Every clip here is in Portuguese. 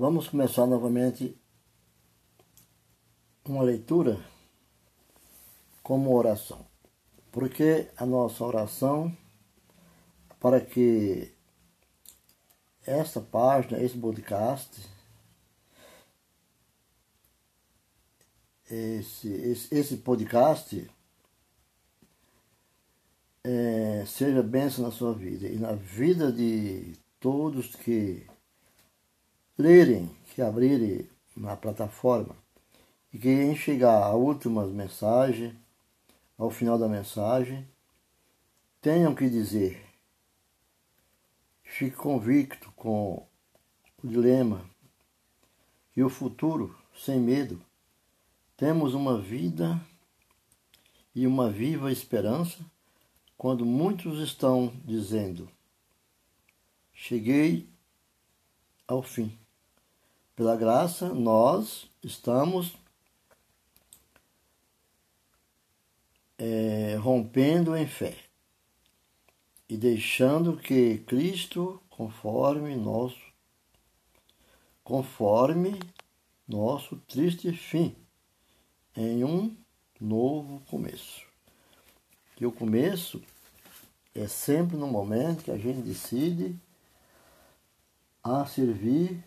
Vamos começar novamente uma leitura como oração. Porque a nossa oração, para que esta página, esse podcast, esse, esse, esse podcast é, seja bênção na sua vida e na vida de todos que lerem, que abrirem na plataforma e que chegar à última mensagem, ao final da mensagem, tenham que dizer. Fique convicto com o dilema e o futuro sem medo. Temos uma vida e uma viva esperança quando muitos estão dizendo: Cheguei ao fim. Pela graça, nós estamos é, rompendo em fé e deixando que Cristo conforme nosso conforme nosso triste fim em um novo começo. Que o começo é sempre no momento que a gente decide a servir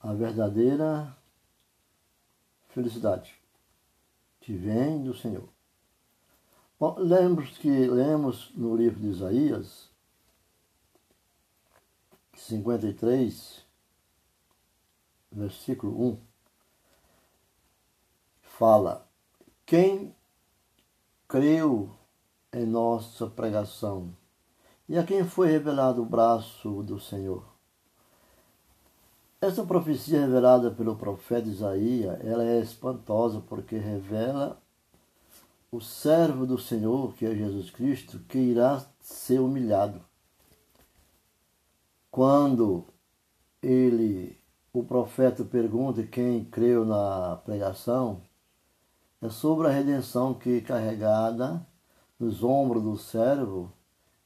a verdadeira felicidade que vem do Senhor. Bom, lemos que lemos no livro de Isaías 53, versículo 1, fala: Quem creu em nossa pregação e a quem foi revelado o braço do Senhor? Essa profecia revelada pelo profeta Isaías, ela é espantosa porque revela o servo do Senhor, que é Jesus Cristo, que irá ser humilhado. Quando ele, o profeta pergunta quem creu na pregação, é sobre a redenção que é carregada nos ombros do servo,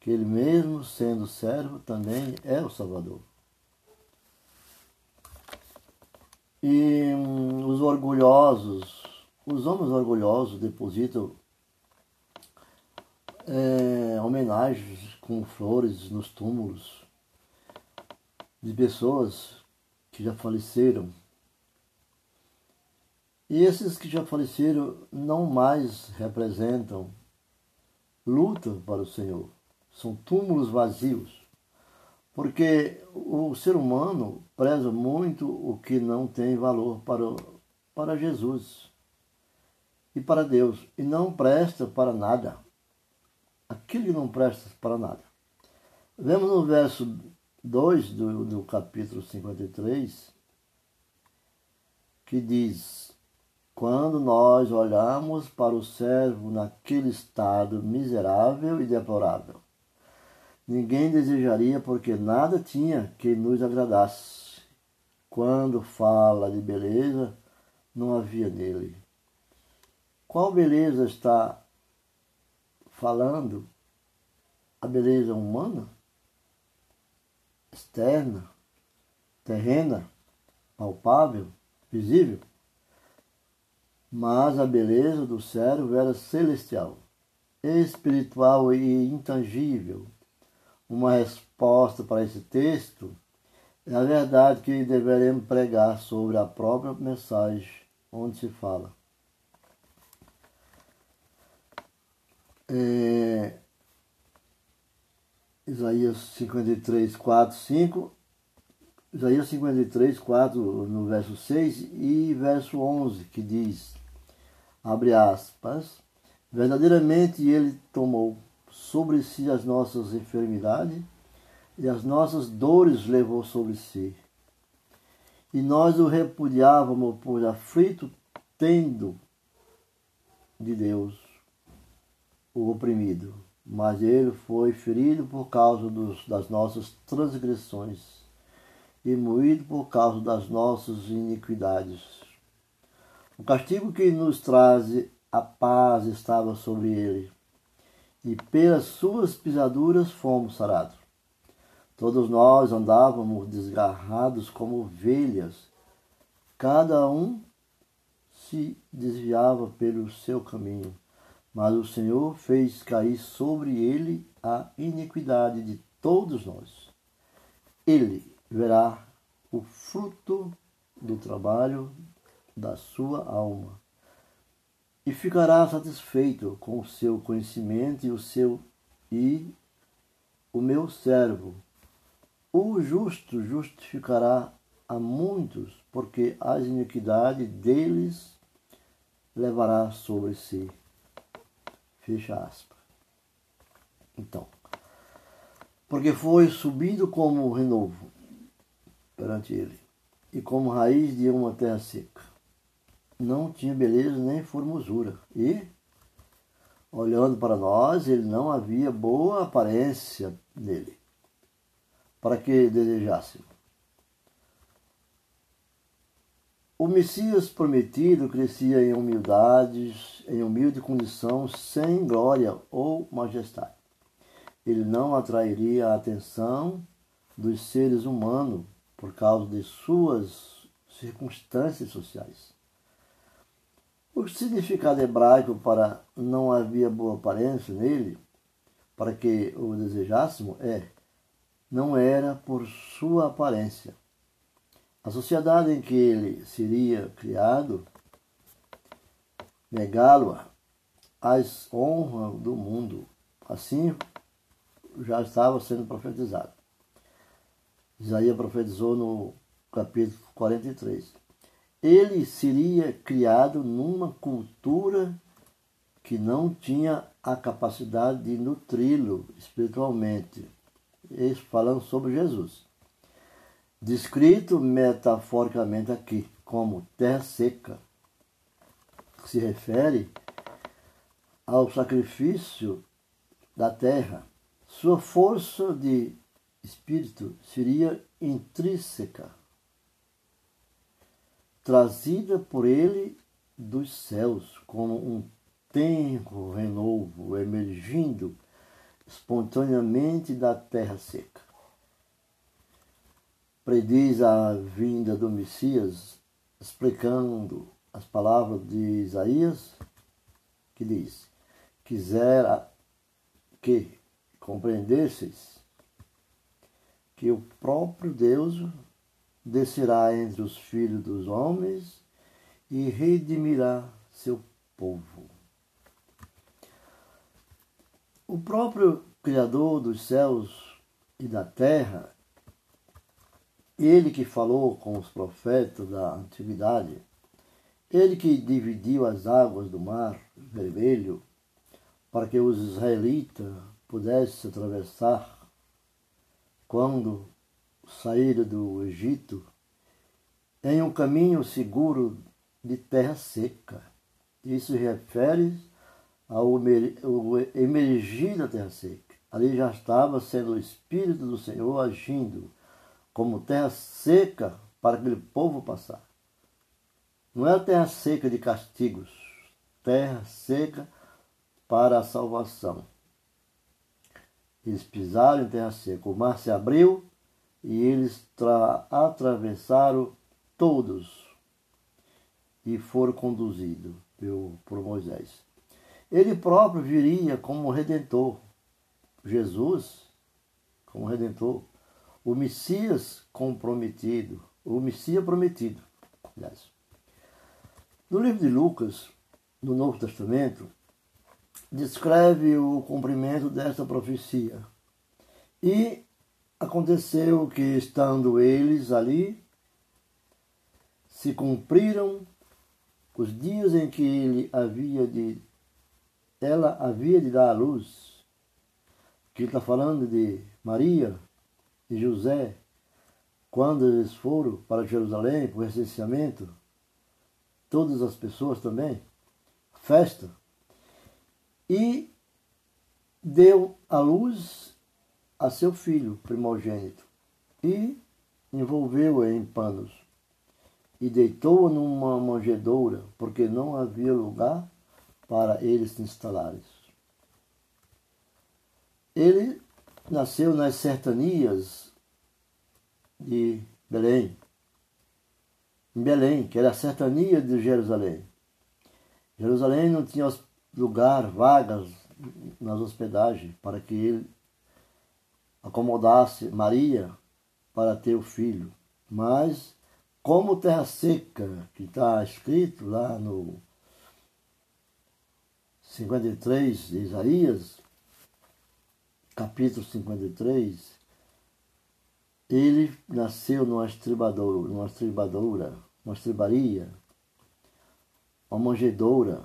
que ele mesmo sendo servo também é o Salvador. E hum, os orgulhosos, os homens orgulhosos depositam é, homenagens com flores nos túmulos de pessoas que já faleceram. E esses que já faleceram não mais representam luta para o Senhor. São túmulos vazios. Porque o ser humano preza muito o que não tem valor para, para Jesus e para Deus, e não presta para nada. Aquilo que não presta para nada. Vemos no verso 2 do, do capítulo 53, que diz: Quando nós olhamos para o servo naquele estado miserável e deplorável, ninguém desejaria porque nada tinha que nos agradasse. Quando fala de beleza, não havia nele. Qual beleza está falando? A beleza humana? Externa? Terrena? Palpável? Visível? Mas a beleza do servo era celestial, espiritual e intangível, uma resposta para esse texto é a verdade que deveremos pregar sobre a própria mensagem onde se fala. É, Isaías 53, 4, 5, Isaías 53, 4, no verso 6 e verso 11, que diz, abre aspas, verdadeiramente ele tomou sobre si as nossas enfermidades e as nossas dores levou sobre si. E nós o repudiávamos por aflito, tendo de Deus o oprimido. Mas ele foi ferido por causa dos, das nossas transgressões e moído por causa das nossas iniquidades. O castigo que nos traz a paz estava sobre ele e pelas suas pisaduras fomos sarados. Todos nós andávamos desgarrados como ovelhas, cada um se desviava pelo seu caminho, mas o Senhor fez cair sobre ele a iniquidade de todos nós. Ele verá o fruto do trabalho da sua alma e ficará satisfeito com o seu conhecimento e o seu e o meu servo. O justo justificará a muitos, porque a iniquidade deles levará sobre si. Fecha aspas. Então, porque foi subido como renovo perante ele, e como raiz de uma terra seca. Não tinha beleza nem formosura, e, olhando para nós, ele não havia boa aparência nele, para que desejássemos. O Messias prometido crescia em humildades, em humilde condição, sem glória ou majestade. Ele não atrairia a atenção dos seres humanos por causa de suas circunstâncias sociais. O significado hebraico para não havia boa aparência nele, para que o desejássemos, é não era por sua aparência, a sociedade em que ele seria criado, negá-lo às honras do mundo. Assim já estava sendo profetizado. Isaías profetizou no capítulo 43. Ele seria criado numa cultura que não tinha a capacidade de nutri-lo espiritualmente. Isso falando sobre Jesus descrito metaforicamente aqui como terra seca, se refere ao sacrifício da terra. Sua força de espírito seria intrínseca, trazida por ele dos céus, como um tenro renovo emergindo espontaneamente da terra seca. Prediz a vinda do Messias, explicando as palavras de Isaías, que diz: Quisera que compreendesseis que o próprio Deus descerá entre os filhos dos homens e redimirá seu povo. O próprio Criador dos céus e da terra ele que falou com os profetas da antiguidade, ele que dividiu as águas do mar vermelho para que os israelitas pudessem atravessar quando saíram do Egito em um caminho seguro de terra seca. Isso refere ao emergir da terra seca. Ali já estava sendo o Espírito do Senhor agindo como terra seca para aquele povo passar. Não é terra seca de castigos, terra seca para a salvação. Eles pisaram em terra seca, o mar se abriu e eles atravessaram todos e foram conduzidos por Moisés. Ele próprio viria como redentor. Jesus, como redentor, o Messias comprometido, o Messias prometido. Aliás. No livro de Lucas, no Novo Testamento, descreve o cumprimento desta profecia. E aconteceu que, estando eles ali, se cumpriram os dias em que ele havia de ela havia de dar à luz. Que está falando de Maria, e José, quando eles foram para Jerusalém para o recenseamento, todas as pessoas também, festa, e deu a luz a seu filho primogênito e envolveu-o em panos e deitou-o numa manjedoura, porque não havia lugar para eles se instalarem. Ele nasceu nas sertanias de Belém. Em Belém, que era a sertania de Jerusalém. Jerusalém não tinha lugar, vagas nas hospedagens para que ele acomodasse Maria para ter o filho. Mas, como terra seca, que está escrito lá no 53 de Isaías, capítulo 53, ele nasceu numa estribadora, numa estribadora, uma estribaria, uma manjedoura,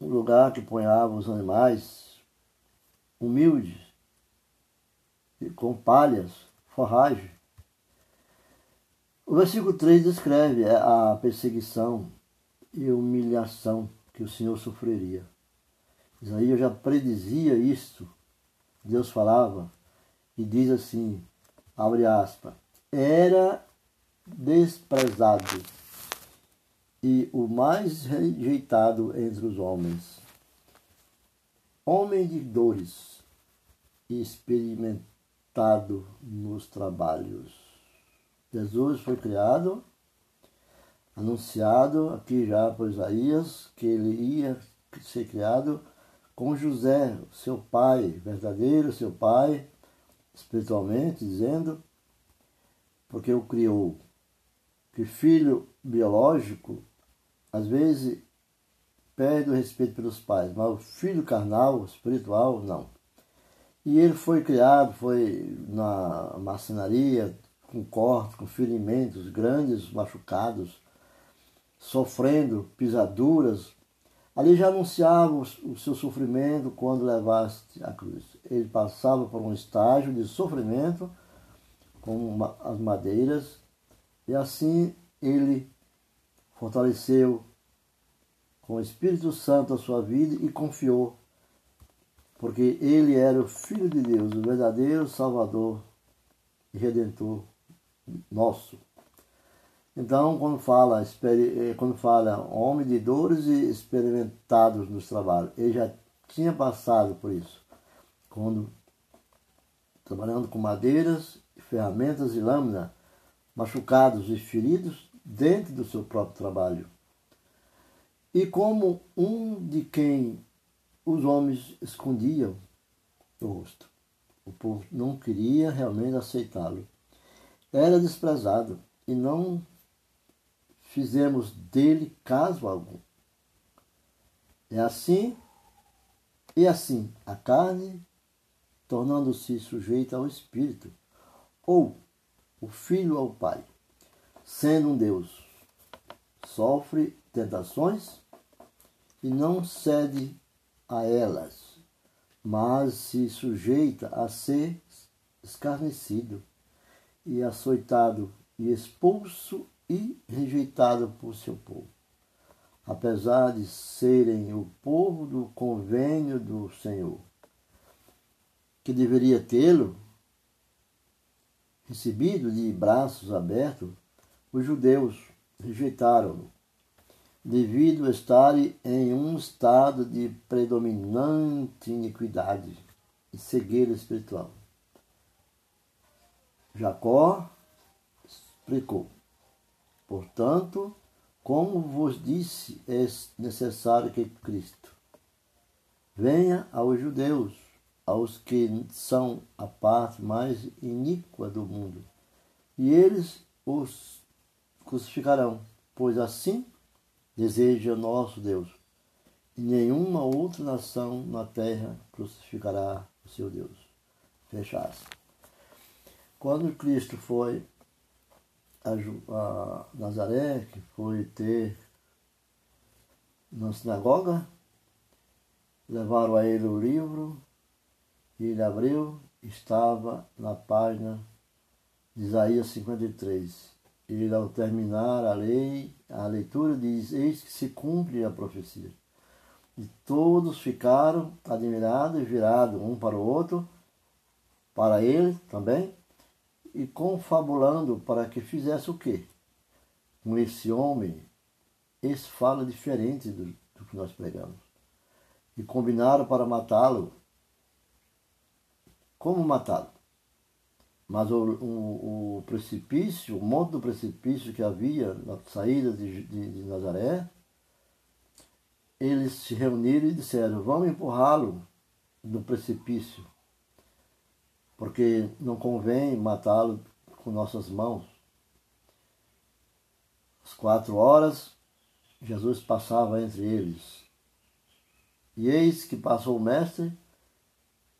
um lugar que ponhava os animais humildes, com palhas, forragem. O versículo 3 descreve a perseguição e humilhação que o Senhor sofreria. Isaías já predizia isto. Deus falava e diz assim, abre aspas, era desprezado e o mais rejeitado entre os homens. Homem de dores e nos trabalhos. Jesus foi criado, anunciado aqui já por Isaías, que ele ia ser criado com José, seu pai verdadeiro, seu pai, espiritualmente dizendo, porque o criou. Que filho biológico às vezes perde o respeito pelos pais, mas o filho carnal, espiritual, não. E ele foi criado, foi na marcenaria, com cortes, com ferimentos, grandes machucados, sofrendo pisaduras. Ali já anunciava o seu sofrimento quando levaste a cruz. Ele passava por um estágio de sofrimento com as madeiras, e assim ele fortaleceu com o Espírito Santo a sua vida e confiou, porque ele era o Filho de Deus, o verdadeiro Salvador e Redentor nosso. Então, quando fala, eh, quando fala homem de dores e experimentados nos trabalhos, ele já tinha passado por isso. Quando trabalhando com madeiras, ferramentas e lâmina, machucados e feridos, dentro do seu próprio trabalho. E como um de quem os homens escondiam o rosto. O povo não queria realmente aceitá-lo. Era desprezado e não fizemos dele caso algum. É assim e assim a carne tornando-se sujeita ao espírito, ou o filho ao pai sendo um Deus, sofre tentações e não cede a elas, mas se sujeita a ser escarnecido e açoitado e expulso e rejeitado por seu povo. Apesar de serem o povo do convênio do Senhor, que deveria tê-lo recebido de braços abertos, os judeus rejeitaram-no, devido a estarem em um estado de predominante iniquidade e cegueira espiritual. Jacó explicou: Portanto, como vos disse, é necessário que Cristo venha aos judeus, aos que são a parte mais iníqua do mundo, e eles os crucificarão, pois assim deseja nosso Deus. E nenhuma outra nação na terra crucificará o seu Deus. Fechasse. Quando Cristo foi a, Nazaré, que foi ter na sinagoga, levaram a ele o livro, e ele abriu, estava na página de Isaías 53 ele, ao terminar a lei, a leitura diz: Eis que se cumpre a profecia. E todos ficaram admirados e virados um para o outro, para ele também, e confabulando para que fizesse o quê? Com esse homem, esse fala diferente do, do que nós pregamos. E combinaram para matá-lo como matá-lo. Mas o, o, o, precipício, o monte do precipício que havia na saída de, de, de Nazaré, eles se reuniram e disseram: Vamos empurrá-lo do precipício, porque não convém matá-lo com nossas mãos. Às quatro horas, Jesus passava entre eles. E eis que passou o mestre,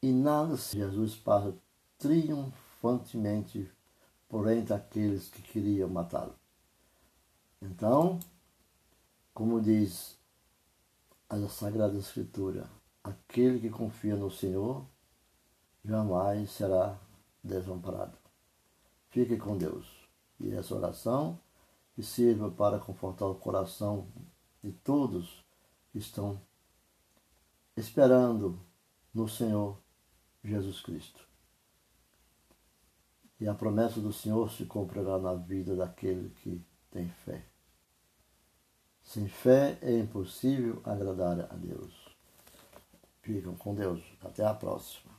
e nada Jesus passa triunfantemente por entre aqueles que queriam matá-lo. Então, como diz a Sagrada Escritura, aquele que confia no Senhor jamais será desamparado. Fique com Deus. E essa oração que sirva para confortar o coração de todos que estão esperando no Senhor Jesus Cristo. E a promessa do Senhor se cumprirá na vida daquele que tem fé. Sem fé é impossível agradar a Deus. Ficam com Deus. Até a próxima.